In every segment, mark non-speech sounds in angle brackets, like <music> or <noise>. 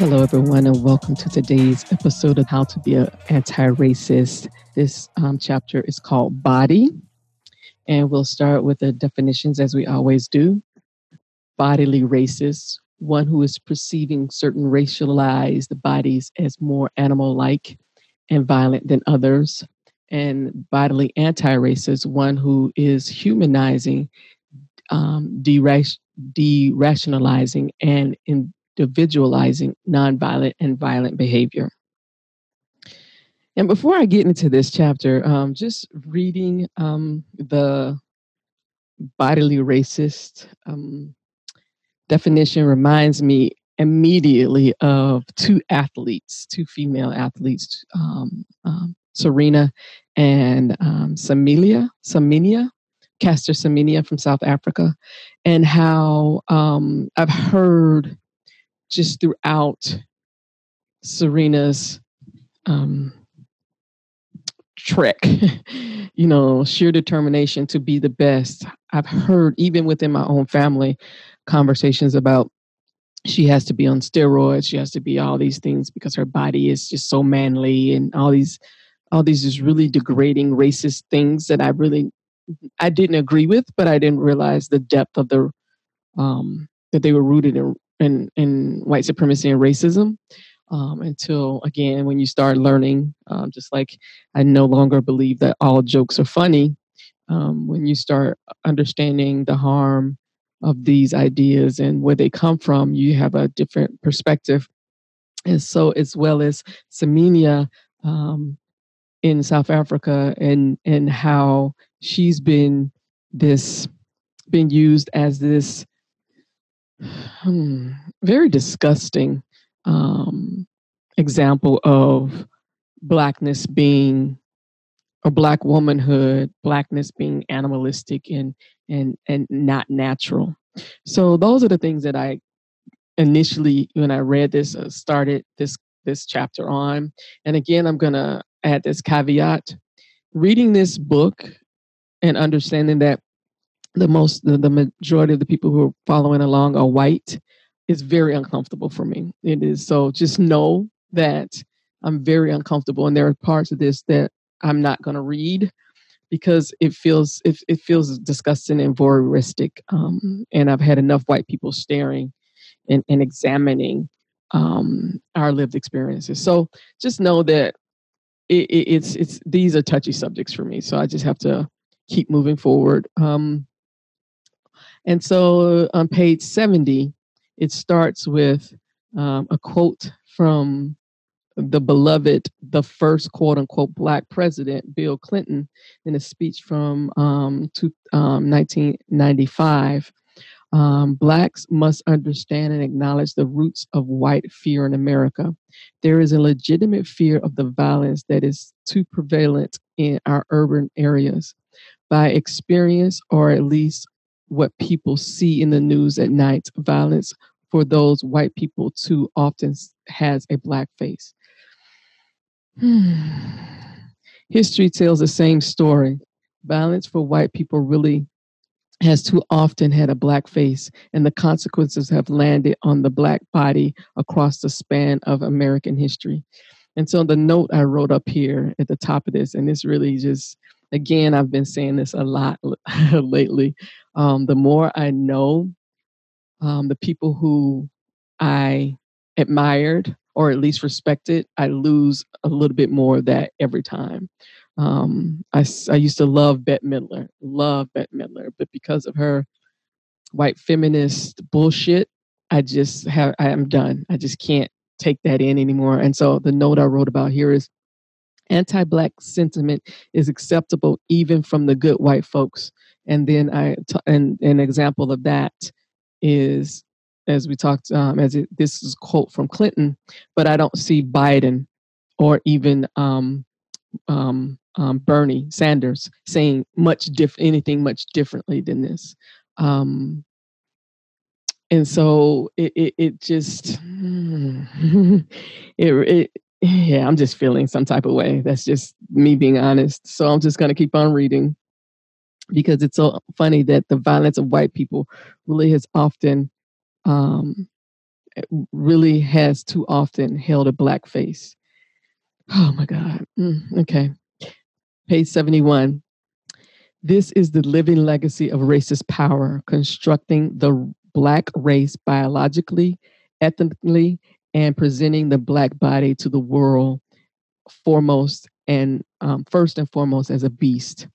Hello, everyone, and welcome to today's episode of How to Be an Anti Racist. This um, chapter is called Body, and we'll start with the definitions as we always do. Bodily racist, one who is perceiving certain racialized bodies as more animal like and violent than others. And bodily anti racist, one who is humanizing, um, derationalizing, and in individualizing nonviolent and violent behavior. And before I get into this chapter, um, just reading um, the bodily racist um, definition reminds me immediately of two athletes, two female athletes, um, um, Serena and um, Samilia, Saminia, Caster Semenya from South Africa, and how um, I've heard just throughout Serena's um, trek, <laughs> you know, sheer determination to be the best. I've heard, even within my own family, conversations about she has to be on steroids, she has to be all these things because her body is just so manly and all these all these just really degrading racist things that I really I didn't agree with, but I didn't realize the depth of the um that they were rooted in in, in white supremacy and racism um, until again when you start learning um, just like i no longer believe that all jokes are funny um, when you start understanding the harm of these ideas and where they come from you have a different perspective. And so as well as Semenya um, in south africa and and how she's been this been used as this hmm, very disgusting um, example of blackness being or black womanhood, blackness being animalistic and and and not natural. So those are the things that I initially when I read this uh, started this this chapter on. And again, I'm going to add this caveat. Reading this book and understanding that the most the, the majority of the people who are following along are white is very uncomfortable for me it is so just know that i'm very uncomfortable and there are parts of this that i'm not going to read because it feels it, it feels disgusting and voyeuristic um, and i've had enough white people staring and, and examining um, our lived experiences so just know that it, it, it's it's these are touchy subjects for me so i just have to keep moving forward um, and so on page 70, it starts with um, a quote from the beloved, the first quote unquote black president, Bill Clinton, in a speech from um, to, um, 1995. Um, blacks must understand and acknowledge the roots of white fear in America. There is a legitimate fear of the violence that is too prevalent in our urban areas. By experience, or at least what people see in the news at night violence for those white people too often has a black face. <sighs> History tells the same story. Violence for white people really has too often had a black face, and the consequences have landed on the black body across the span of American history. And so, the note I wrote up here at the top of this, and this really just again, I've been saying this a lot <laughs> lately. Um, the more I know um, the people who I admired or at least respected, I lose a little bit more of that every time. Um, I, I used to love Bette Midler, love Bette Midler, but because of her white feminist bullshit, I just have, I am done. I just can't take that in anymore. And so the note I wrote about here is anti black sentiment is acceptable even from the good white folks. And then I, t- and an example of that is, as we talked, um, as it, this is a quote from Clinton, but I don't see Biden or even um, um, um, Bernie Sanders saying much diff- anything much differently than this. Um, and so it, it, it just <laughs> it, it yeah, I'm just feeling some type of way. That's just me being honest. So I'm just going to keep on reading because it's so funny that the violence of white people really has often, um, really has too often held a black face. Oh my God. Mm, okay. Page 71. This is the living legacy of racist power, constructing the black race biologically, ethnically, and presenting the black body to the world foremost and um, first and foremost as a beast,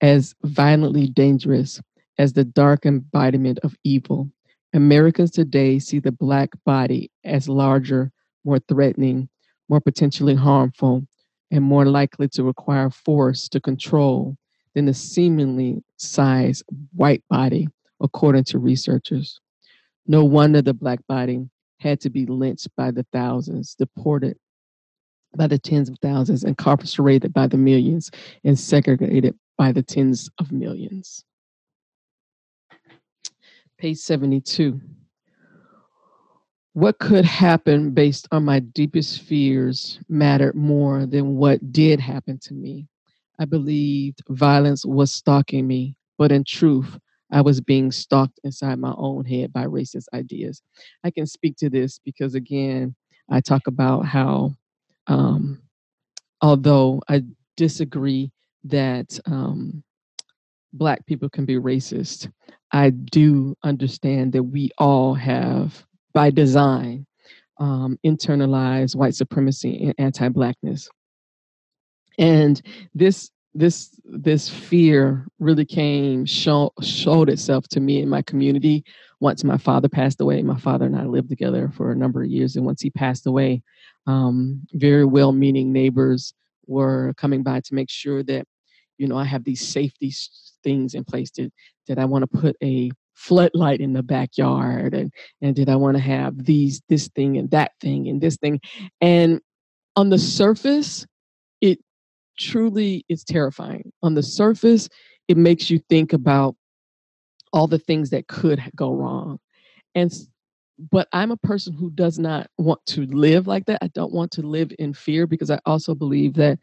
as violently dangerous as the dark embodiment of evil. Americans today see the black body as larger, more threatening, more potentially harmful, and more likely to require force to control than the seemingly sized white body, according to researchers. No wonder the black body had to be lynched by the thousands, deported by the tens of thousands, incarcerated by the millions, and segregated by the tens of millions. Page 72. What could happen based on my deepest fears mattered more than what did happen to me. I believed violence was stalking me, but in truth, I was being stalked inside my own head by racist ideas. I can speak to this because, again, I talk about how, um, although I disagree that um, Black people can be racist, I do understand that we all have, by design, um, internalized white supremacy and anti Blackness. And this this this fear really came show, showed itself to me in my community once my father passed away my father and i lived together for a number of years and once he passed away um, very well-meaning neighbors were coming by to make sure that you know i have these safety things in place to, that i want to put a floodlight in the backyard and and did i want to have these this thing and that thing and this thing and on the surface it truly is terrifying. On the surface, it makes you think about all the things that could go wrong. And but I'm a person who does not want to live like that. I don't want to live in fear because I also believe that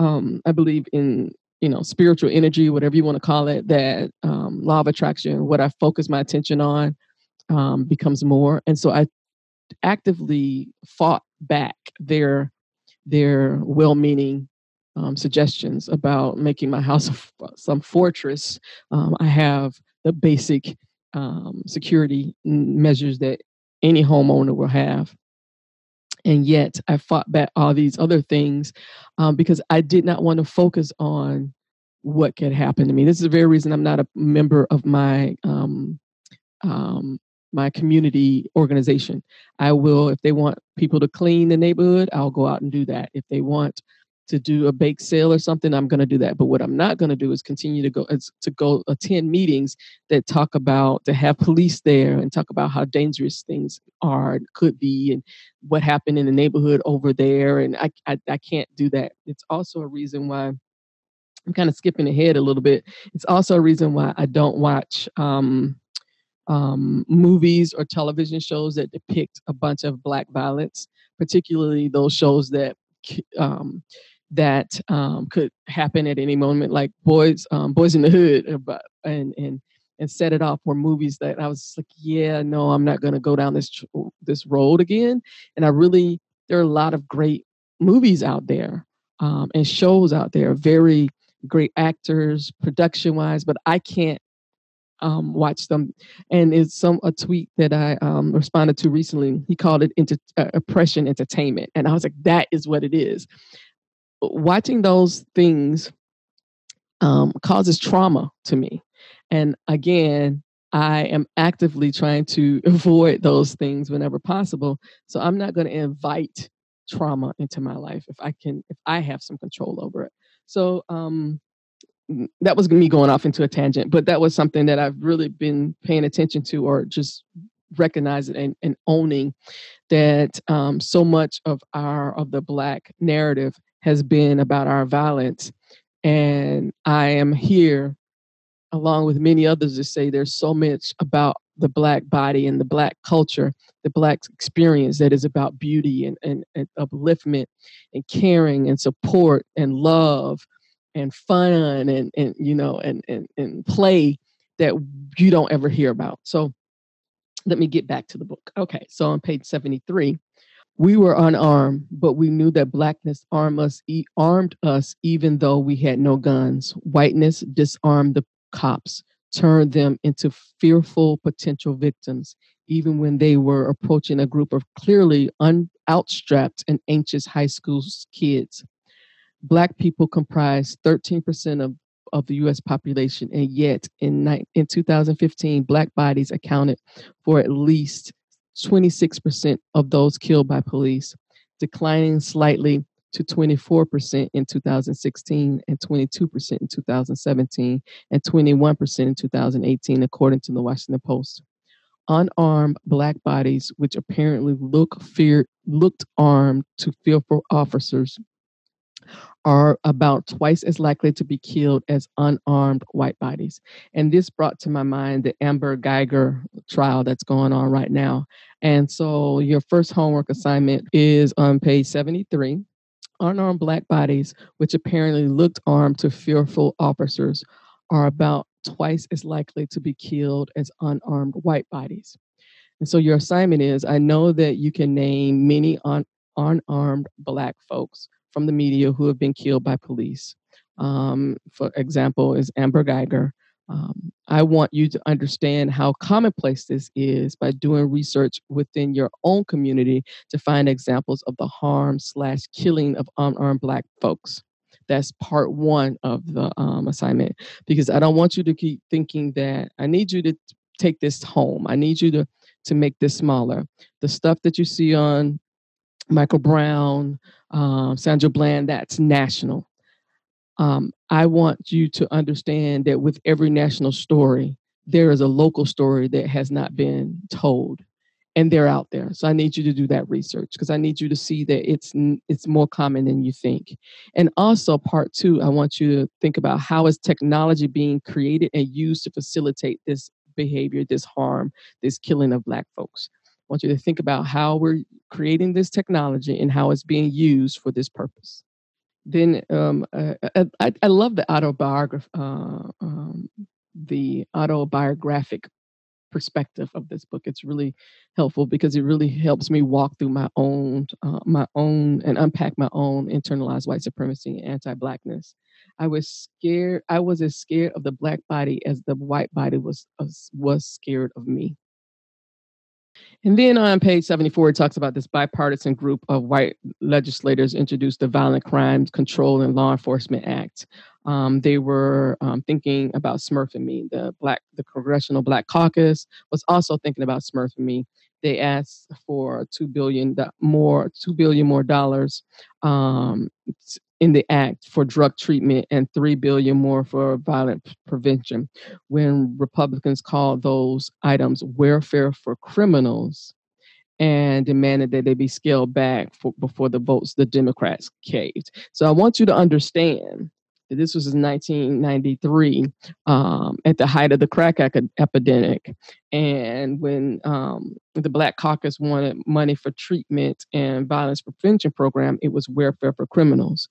um, I believe in you know spiritual energy, whatever you want to call it. That um, law of attraction, what I focus my attention on, um, becomes more. And so I actively fought back their their well-meaning um, suggestions about making my house <laughs> some fortress. Um, I have the basic um, security measures that any homeowner will have. And yet, I fought back all these other things um, because I did not want to focus on what could happen to me. This is the very reason I'm not a member of my um, um, my community organization. I will, if they want people to clean the neighborhood, I'll go out and do that. If they want to do a bake sale or something, I'm going to do that. But what I'm not going to do is continue to go to go attend meetings that talk about to have police there and talk about how dangerous things are and could be and what happened in the neighborhood over there. And I I, I can't do that. It's also a reason why. I'm kind of skipping ahead a little bit. It's also a reason why I don't watch um, um, movies or television shows that depict a bunch of black violence, particularly those shows that um, that um, could happen at any moment, like Boys um, Boys in the Hood, uh, and and and set it off were movies that I was like, yeah, no, I'm not going to go down this this road again. And I really there are a lot of great movies out there um, and shows out there, very great actors, production wise, but I can't um, watch them. And it's some a tweet that I um, responded to recently. He called it inter- uh, oppression entertainment, and I was like, that is what it is watching those things um, causes trauma to me. And again, I am actively trying to <laughs> avoid those things whenever possible. So I'm not going to invite trauma into my life if I can, if I have some control over it. So um, that was me going off into a tangent, but that was something that I've really been paying attention to or just recognizing and, and owning that um, so much of our of the black narrative has been about our violence. And I am here, along with many others, to say there's so much about the black body and the black culture, the black experience that is about beauty and, and, and upliftment and caring and support and love and fun and, and you know and, and, and play that you don't ever hear about. So let me get back to the book. Okay, so on page 73, we were unarmed, but we knew that blackness armed us, e- armed us even though we had no guns. Whiteness disarmed the cops, turned them into fearful potential victims, even when they were approaching a group of clearly un- outstrapped and anxious high school kids. Black people comprise 13% of, of the US population, and yet in, ni- in 2015, Black bodies accounted for at least 26% of those killed by police, declining slightly to 24% in 2016 and 22% in 2017 and 21% in 2018, according to the Washington Post. Unarmed black bodies, which apparently look fear, looked armed to fearful officers, are about twice as likely to be killed as unarmed white bodies. And this brought to my mind the Amber Guyger trial that's going on right now. And so your first homework assignment is on page 73 unarmed black bodies, which apparently looked armed to fearful officers, are about twice as likely to be killed as unarmed white bodies. And so your assignment is I know that you can name many un- unarmed black folks from the media who have been killed by police. Um, for example, is Amber Guyger. Um, I want you to understand how commonplace this is by doing research within your own community to find examples of the harm slash killing of unarmed Black folks. That's part one of the um, assignment because I don't want you to keep thinking that I need you to take this home. I need you to to make this smaller. The stuff that you see on Michael Brown, um, Sandra Bland, that's national. Um, I want you to understand that with every national story, there is a local story that has not been told, and they're out there. So I need you to do that research because I need you to see that it's it's more common than you think. And also, part two, I want you to think about how is technology being created and used to facilitate this behavior, this harm, this killing of Black folks. Want you to think about how we're creating this technology and how it's being used for this purpose then um, uh, uh, I, I, love the autobiography, uh, um, the autobiographic perspective of this book. It's really helpful because it really helps me walk through my own, uh, my own, and unpack my own internalized white supremacy and anti-blackness. I was scared. I was as scared of the black body as the white body was was scared of me. And then on page 74, it talks about this bipartisan group of white legislators introduced the Violent Crimes Control and Law Enforcement Act. Um, they were um, thinking about Smurf and me. The black, the Congressional Black Caucus was also thinking about Smurf and me. They asked for two billion more, two billion more dollars um, in the act for drug treatment and 3 billion more for violent prevention. When republicans called those items welfare for criminals and demanded that they be scaled back for, before the votes the democrats caved. So i want you to understand this was in 1993 um, at the height of the crack epidemic and when um, the black caucus wanted money for treatment and violence prevention program it was welfare for criminals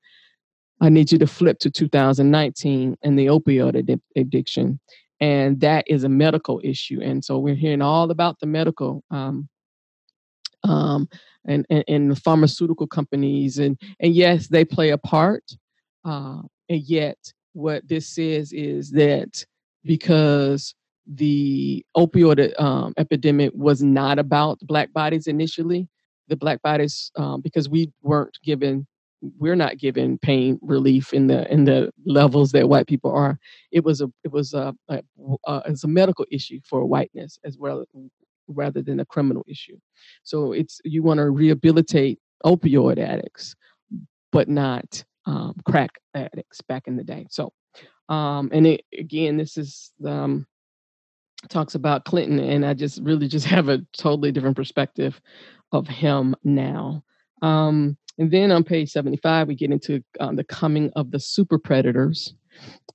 I need you to flip to 2019 and the opioid addiction. And that is a medical issue. And so we're hearing all about the medical um, um, and, and, and, the pharmaceutical companies. And, and yes, they play a part. Uh, and yet, what this says is that because the opioid um, epidemic was not about black bodies initially, the black bodies, um, because we weren't given we're not given pain relief in the in the levels that white people are. It was a it was a, a, a it's a medical issue for whiteness as well rather than a criminal issue. So it's you want to rehabilitate opioid addicts, but not um, crack addicts back in the day. So um, and it, again, this is um, talks about Clinton, and I just really just <laughs> have a totally different perspective of him now. Um, and then on page 75, we get into um, the coming of the super predators.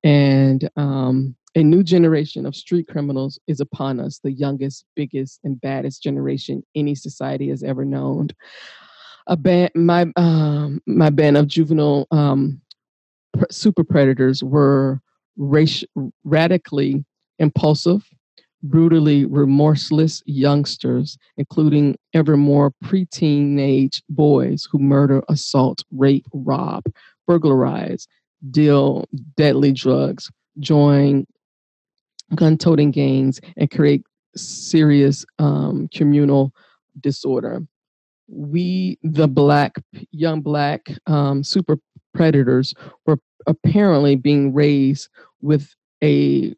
And um, A new generation of street criminals is upon us, the youngest, biggest, and baddest generation any society has ever known. A band, my um, my band of juvenile um, super predators were raci- radically impulsive, brutally remorseless youngsters, including ever more pre-teenage boys who murder, assault, rape, rob, burglarize, deal deadly drugs, join gun-toting gangs, and create serious um, communal disorder. We, the black, young black um, super predators, were apparently being raised with a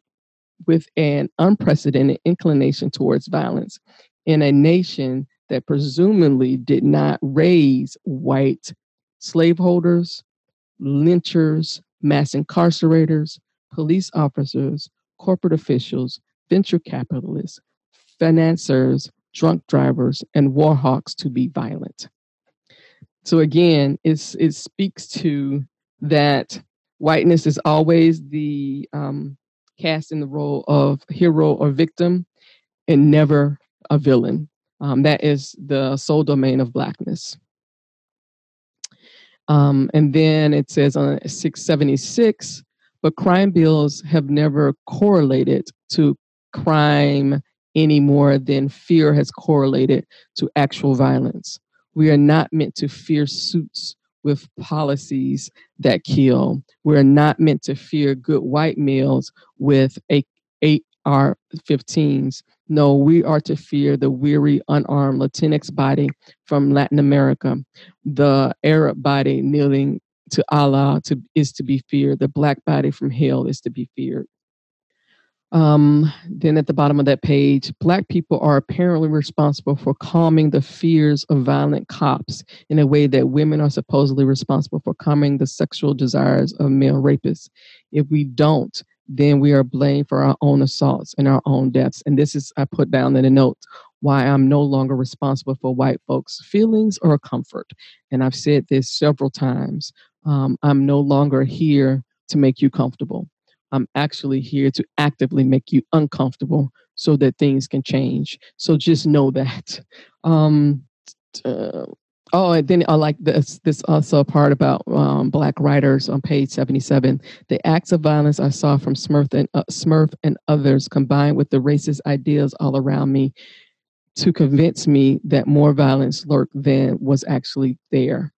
with an unprecedented inclination towards violence in a nation that presumably did not raise white slaveholders, lynchers, mass incarcerators, police officers, corporate officials, venture capitalists, financiers, drunk drivers, and war hawks to be violent. So again, it's, it speaks to that whiteness is always the um, cast in the role of hero or victim and never a villain. Um, that is the sole domain of blackness. Um, and then it says on 676, but crime bills have never correlated to crime any more than fear has correlated to actual violence. We are not meant to fear suits with policies that kill. We're not meant to fear good white males with a AR 15s. No, we are to fear the weary, unarmed Latinx body from Latin America, the Arab body kneeling to Allah to, is to be feared, the black body from hell is to be feared. Um, then at the bottom of that page, Black people are apparently responsible for calming the fears of violent cops in a way that women are supposedly responsible for calming the sexual desires of male rapists. If we don't, then we are blamed for our own assaults and our own deaths. And this is, I put down in a note, why I'm no longer responsible for white folks' feelings or comfort. And I've said this several times. Um, I'm no longer here to make you comfortable. I'm actually here to actively make you uncomfortable so that things can change. So just know that. <laughs> Um, uh, oh, and then I like this. This also part about um, black writers on page 77. The acts of violence I saw from Smurf and uh, Smurf and others, combined with the racist ideas all around me, to convince me that more violence lurked than was actually there.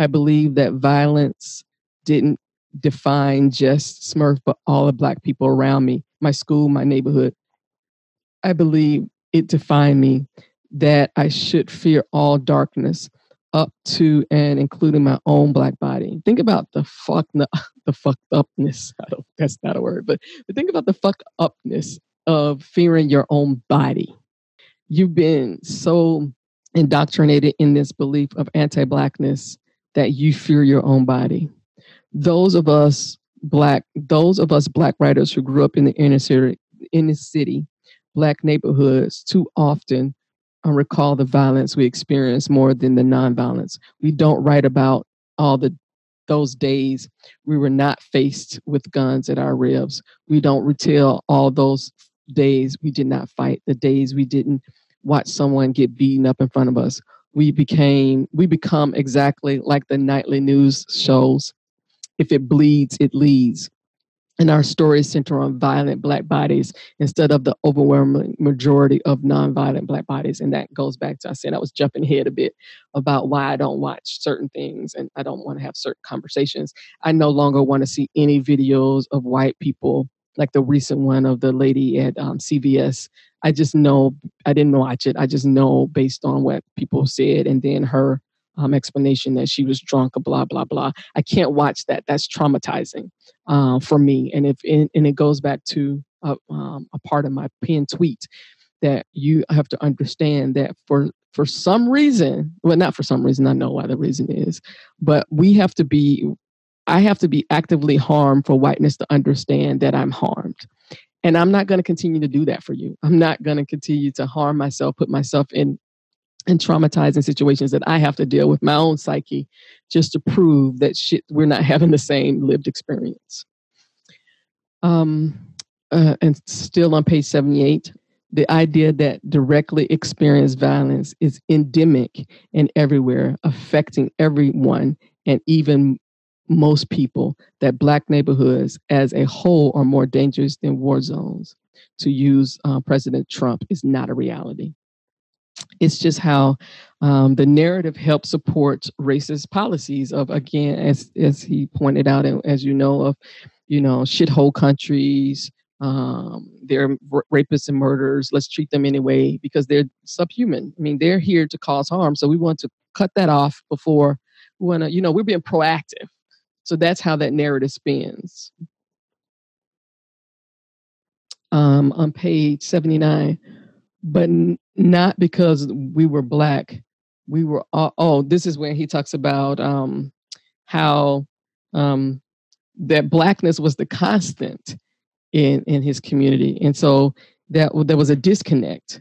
I believe that violence didn't define just Smurf, but all the Black people around me, my school, my neighborhood. I believe it defined me that I should fear all darkness up to and including my own black body. Think about the fuck <laughs> the fucked upness. <laughs> That's not a word, but, but think about the fuck upness of fearing your own body. You've been so indoctrinated in this belief of anti-blackness that you fear your own body those of us black those of us black writers who grew up in the inner city city black neighborhoods too often uh, recall the violence we experience more than the nonviolence. We don't write about all the those days we were not faced with guns at our ribs. We don't retell all those days we did not fight the days we didn't watch someone get beaten up in front of us. We became we become exactly like the nightly news shows if it bleeds, it leads. And our stories center on violent Black bodies instead of the overwhelming majority of nonviolent Black bodies. And that goes back to I said I was jumping ahead a bit about why I don't watch certain things and I don't want to have certain conversations. I no longer want to see any videos of white people like the recent one of the lady at um, CVS. I just know I didn't watch it. I just know based on what people said and then her um, explanation that she was drunk, blah blah blah. I can't watch that. That's traumatizing uh, for me. And if and, it goes back to a, um, a part of my pinned tweet that you have to understand that for for some reason, well, not for some reason, I know why the reason is, but we have to be. I have to be actively harmed for whiteness to understand that I'm harmed. And I'm not going to continue to do that for you. I'm not going to continue to harm myself, put myself in and traumatizing situations that I have to deal with my own psyche just to prove that shit we're not <laughs> having the same lived experience. Um, uh, and still on page 78, the idea that directly experienced violence is endemic and everywhere, affecting everyone and even most people, that Black neighborhoods as a whole are more dangerous than war zones. To use uh, President Trump is not a reality. It's just how um, the narrative helps support racist policies of, again, as, as he pointed out, and as you know, of, you know, shithole countries, um, they're rapists and murderers. Let's treat them anyway because they're subhuman. I mean, they're here to cause harm. So we want to cut that off before we want to, you know, we're being proactive. So that's how that narrative spins. Um, on page 79, but not because we were black. We were, all, oh, this is when he talks about um, how um, that blackness was the constant in in his community, and so that there was a disconnect.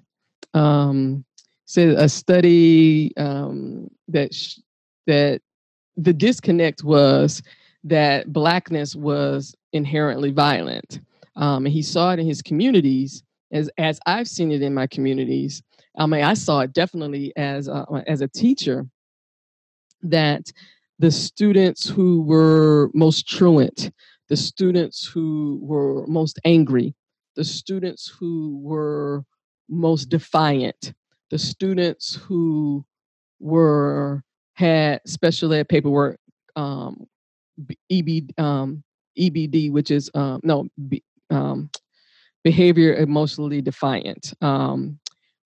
Um, so a study um, that sh- that the disconnect was that blackness was inherently violent, um, and he saw it in his communities as as I've seen it in my communities. I mean, I saw it definitely as a, as a teacher that the students who were most truant, the students who were most angry, the students who were most defiant, the students who were had special ed paperwork, um, EB, um, EBD, which is um, no B, um, behavior emotionally defiant. Um,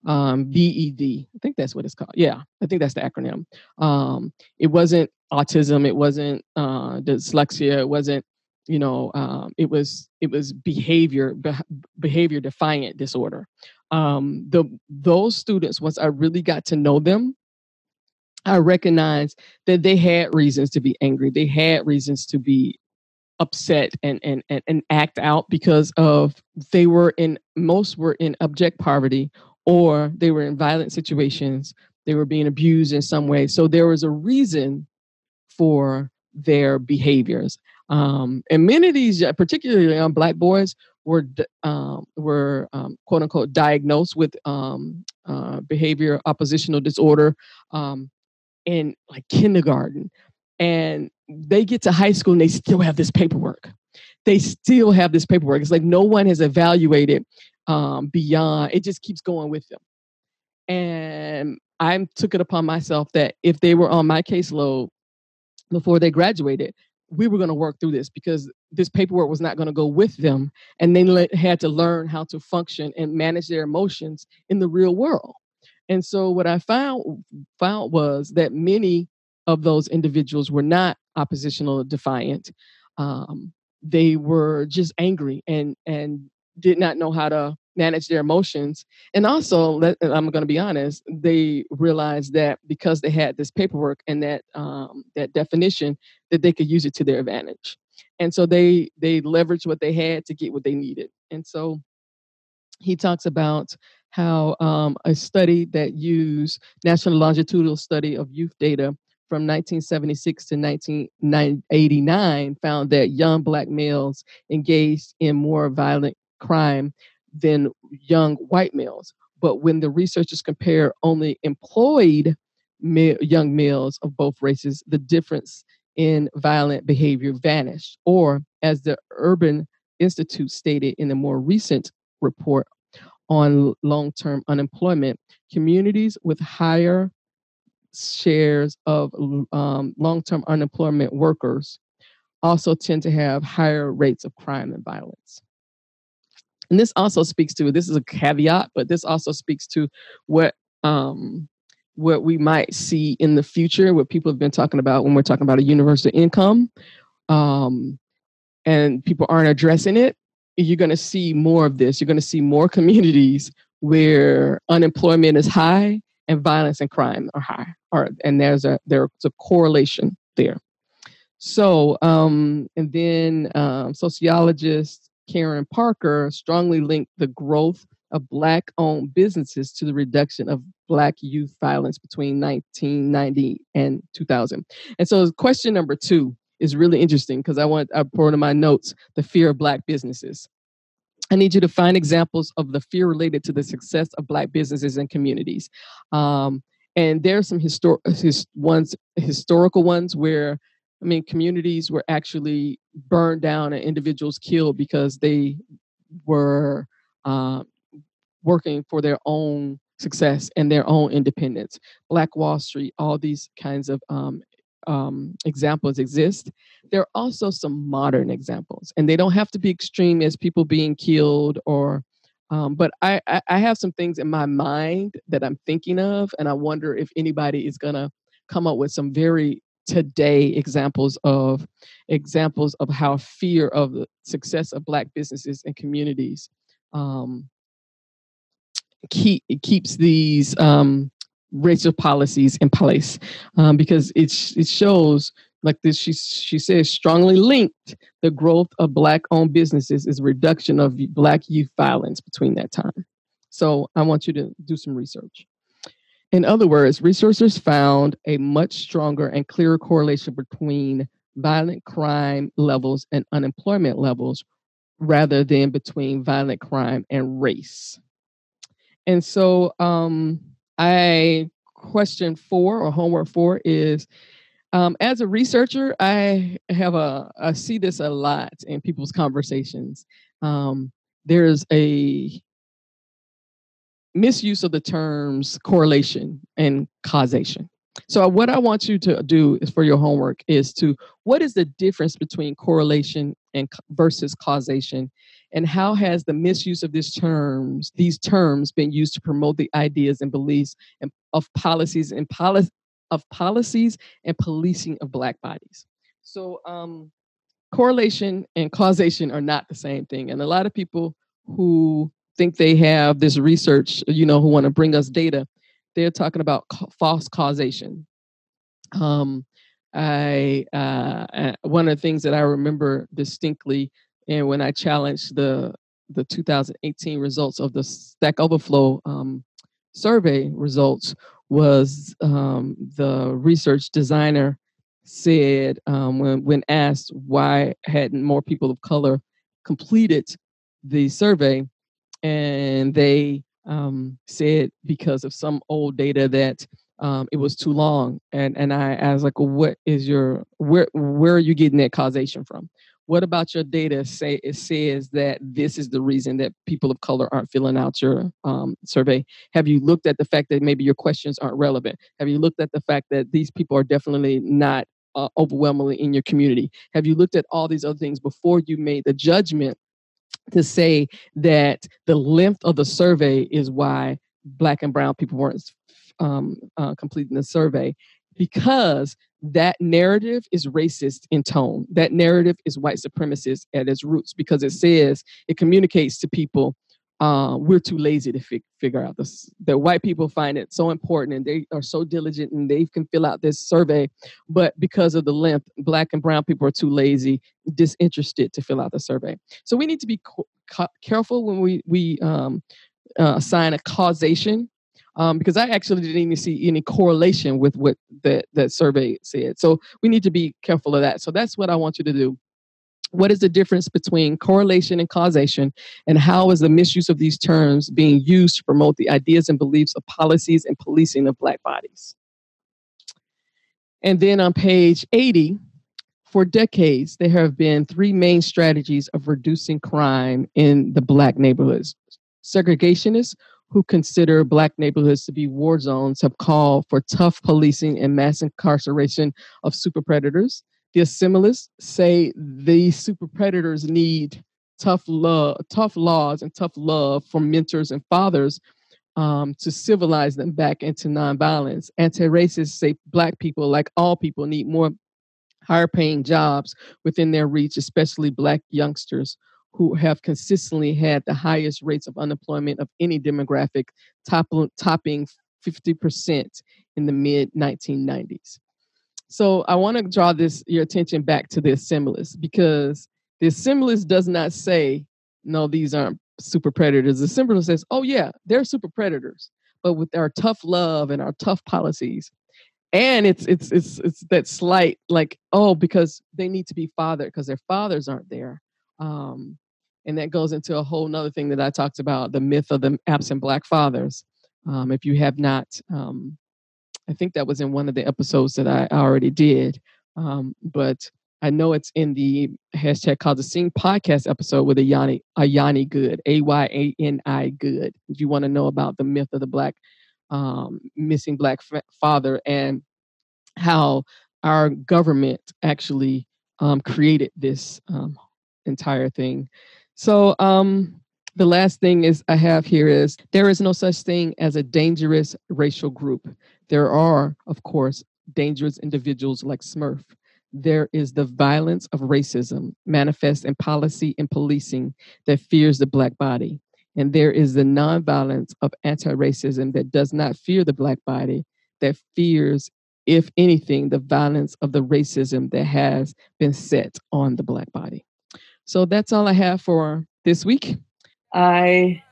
um, BED. I think that's what it's called. Yeah, I think that's the acronym. Um, it wasn't autism. It wasn't uh, dyslexia. It wasn't you know um, it was it was behavior be- behavior defiant disorder um, the those students once i really got to know them i recognized that they had reasons to be angry they had reasons to be upset and and and, and act out because of they were in most were in abject poverty or they were in violent situations they were being abused in some way. So there was a reason for their behaviors. Um, and many of these, particularly on black boys, were um, were um, quote unquote diagnosed with um, uh, behavior oppositional disorder um, in like kindergarten, and they get to high school and they still have this paperwork. They still have this paperwork. It's like no one has evaluated um, beyond. It just keeps going with them, and I took it upon myself that if they were on my caseload before they graduated, we were going to work through this because this paperwork was not going to go with them and they le- had to learn how to function and manage their emotions in the real world and so what i found found was that many of those individuals were not oppositional defiant um, they were just angry and and did not know how to manage their emotions. And also, I'm going to be honest, they realized that because they had this paperwork and that um, that definition, that they could use it to their advantage. And so they they leveraged what they had to get what they needed. And so he talks about how um, a study that used national longitudinal study of youth data from 1976 to 1989 found that young black males engaged in more violent crime than young white males. But when the researchers compare only employed young males of both races, the difference in violent behavior vanished. Or, as the Urban Institute stated in a more recent report on long term unemployment, communities with higher shares of um, long term unemployment workers also tend to have higher rates of crime and violence. And this also speaks to this is a caveat, but this also speaks to what um, what we might see in the future, what people have been talking about when we're talking about a universal income, um, and people aren't addressing it. You're going to see more of this. You're going to see more <laughs> communities where unemployment is high and violence and crime are high, or and there's a there's a correlation there. So, um, and then um, sociologists Karen Parker strongly linked the growth of Black owned businesses to the reduction of Black youth violence between 1990 and 2000. And so, question number two is really interesting because I want, I put in my notes the fear of Black businesses. I need you to find examples of the fear related to the success of Black businesses and communities. Um, and there are some histor- his, ones, historical ones where, I mean, communities were actually burned down and individuals killed because they were uh, working for their own success and their own independence. Black Wall Street, all these kinds of um, um, examples exist. There are also some modern examples, and they don't have to be extreme as people being killed or. Um, but I, I, I have some things in my mind that I'm thinking of, and I wonder if anybody is gonna come up with some very today examples of examples of how fear of the success of Black businesses and communities um, keep keeps these um, racial policies in place um, because it it shows like this she she says strongly linked the growth of black owned businesses is reduction of black youth violence between that time. So i want you to do some research. In other words researchers found a much stronger and clearer correlation between violent crime levels and unemployment levels rather than between violent crime and race. And so um I question four or homework four is um, as a researcher, I have a I see this a lot in people's conversations. Um, there's a misuse of the terms correlation and causation. So what I want you to do is for your homework is to what is the difference between correlation and versus causation? And how has the misuse of these terms these terms been used to promote the ideas and beliefs and, of policies and policy of policies and policing of black bodies? So um, correlation and causation are not the same thing and a lot of people who think they have this research you know who want to bring us data they're talking about ca- false causation. Um, I uh, uh, one of the things that I remember distinctly and when I challenged the the 2018 results of the Stack Overflow um, survey results was um, the research designer said um, when when asked why hadn't more people of color completed the survey, and they um, said because of some old data that um, it was too long. And and I, was like, well, what is your where where are you getting that causation from? What about your data say it says that this is the reason that people of color aren't filling out your um, survey? Have you looked at the fact that maybe your questions aren't relevant? Have you looked at the fact that these people are definitely not uh, overwhelmingly in your community? Have you looked at all these other things before you made the judgment to say that the length of the survey is why black and brown people weren't um, uh, completing the survey? Because that narrative is racist in tone. That narrative is white supremacist at its roots because it says it communicates to people uh, we're too lazy to fi- figure out this. That white people find it so important and they are so diligent and they can fill out this survey, but because of the length, black and brown people are too lazy, disinterested to fill out the survey. So we need to be co- co- careful when we we um, uh, assign a causation um, because I actually didn't even see any correlation with what that that survey said. So we need to be careful of that. So that's what I want you to do. What is the difference between correlation and causation, and how is the misuse of these terms being used to promote the ideas and beliefs of policies and policing of Black bodies? And then on page 80, for decades, there have been three main strategies of reducing crime in the Black neighborhoods segregationists who consider Black neighborhoods to be war zones have called for tough policing and mass incarceration of super predators. The assimilists say these super predators need tough love, tough laws, and tough love from mentors and fathers um, to civilize them back into nonviolence. Anti-racists say Black people, like all people, need more higher paying jobs within their reach, especially Black youngsters who have consistently had the highest rates of unemployment of any demographic, top, topping 50% in the mid 1990s. So I want to draw this your attention back to the assimilist because the assimilist does not say, no, these aren't super predators. The assimilist says, oh yeah, they're super predators, but with our tough love and our tough policies. And it's it's it's it's that slight like, oh, because they need to be fathered because their fathers aren't there. Um, And that goes into a whole nother thing that I talked about the myth of the absent Black fathers. Um, if you have not, um, I think that was in one of the episodes that I already did. Um, but I know it's in the hashtag called the Sing podcast episode with Ayani Ayani Good, A Y A N I Good. If you want to know about the myth of the black um, missing black f- father and how our government actually um, created this um, entire thing. So um, the last thing is I have here is there is no such thing as a dangerous racial group. There are, of course, dangerous individuals like Smurf there is the violence of racism manifest in policy and policing that fears the black body. And there is the nonviolence of anti racism that does not fear the black body, that fears, if anything, the violence of the racism that has been set on the black body. So that's all I have for this week. I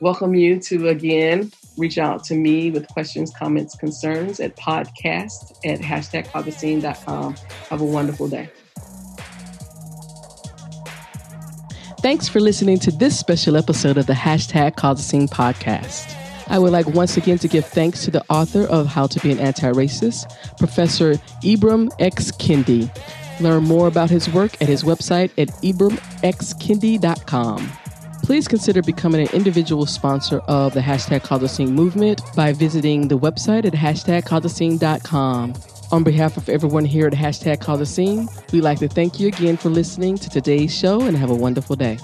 welcome you to again reach out to me with questions, comments, concerns at podcast at hashtag Have a wonderful day. Thanks for listening to this special episode of the Hashtag Cause a Scene podcast. I would like once again to give thanks to the author of How to Be an Anti-Racist, Professor Ibram X. Kendi. Learn more about his work at his website at ibramxkendi.com. Please consider becoming an individual sponsor of the hashtag Scene movement by visiting the website at hashtag On behalf of everyone here at hashtag Scene, we'd like to thank you again for listening to today's show and have a wonderful day.